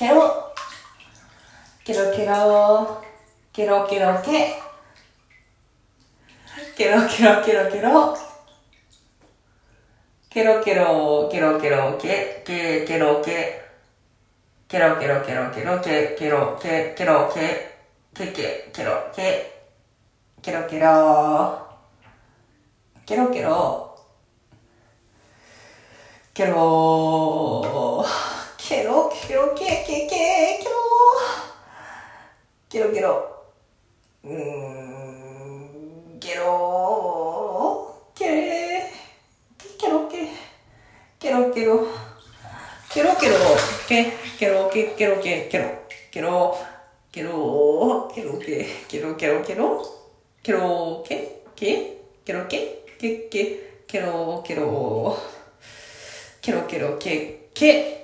ケロ。ケロケロ。ケロケロケ。ケロケロケロケロ。ケロケロケロケロケ。ケケロケ。ケロケロケロケロケ。ケロケケロケ。ケケケロケ。ケロケロ。ケロケロ。ケロ。ロケロケケケケロケロケロうーんケロケケロケケロケロケロケロケケロケケロケケロケロケロケロケケロケロケロケロケケケロケケケケロケロケロケロケケ